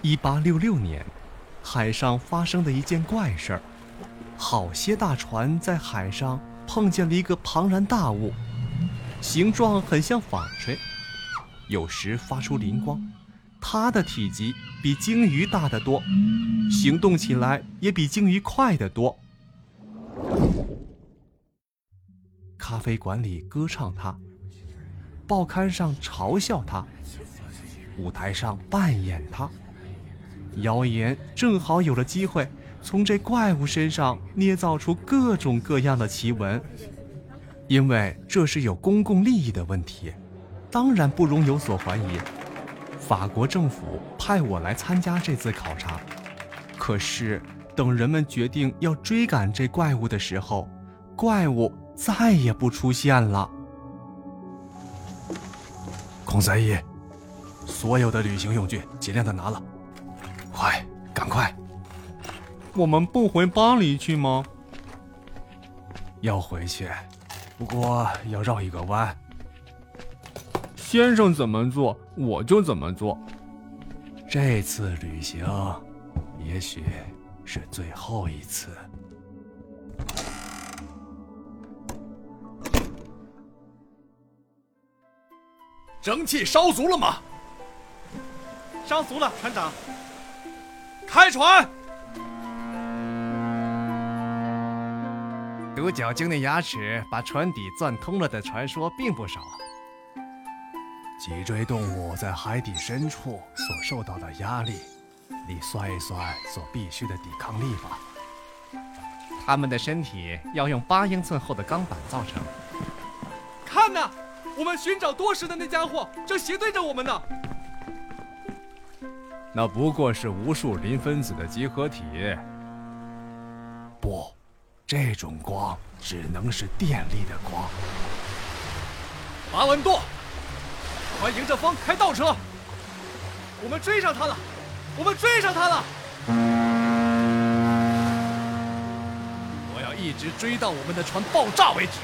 一八六六年，海上发生的一件怪事儿：好些大船在海上碰见了一个庞然大物，形状很像纺锤，有时发出灵光。它的体积比鲸鱼大得多，行动起来也比鲸鱼快得多。咖啡馆里歌唱它，报刊上嘲笑它，舞台上扮演它。谣言正好有了机会，从这怪物身上捏造出各种各样的奇闻。因为这是有公共利益的问题，当然不容有所怀疑。法国政府派我来参加这次考察，可是等人们决定要追赶这怪物的时候，怪物再也不出现了。孔三一，所有的旅行用具尽量的拿了，快，赶快！我们不回巴黎去吗？要回去，不过要绕一个弯。先生怎么做，我就怎么做。这次旅行，也许是最后一次。蒸汽烧足了吗？烧足了，船长。开船。独角鲸的牙齿把船底钻通了的传说并不少。脊椎动物在海底深处所受到的压力，你算一算所必须的抵抗力吧。它们的身体要用八英寸厚的钢板造成。看呐，我们寻找多时的那家伙正斜对着我们呢。那不过是无数磷分子的集合体。不，这种光只能是电力的光。马文舵。快迎着风开倒车！我们追上他了，我们追上他了！我要一直追到我们的船爆炸为止。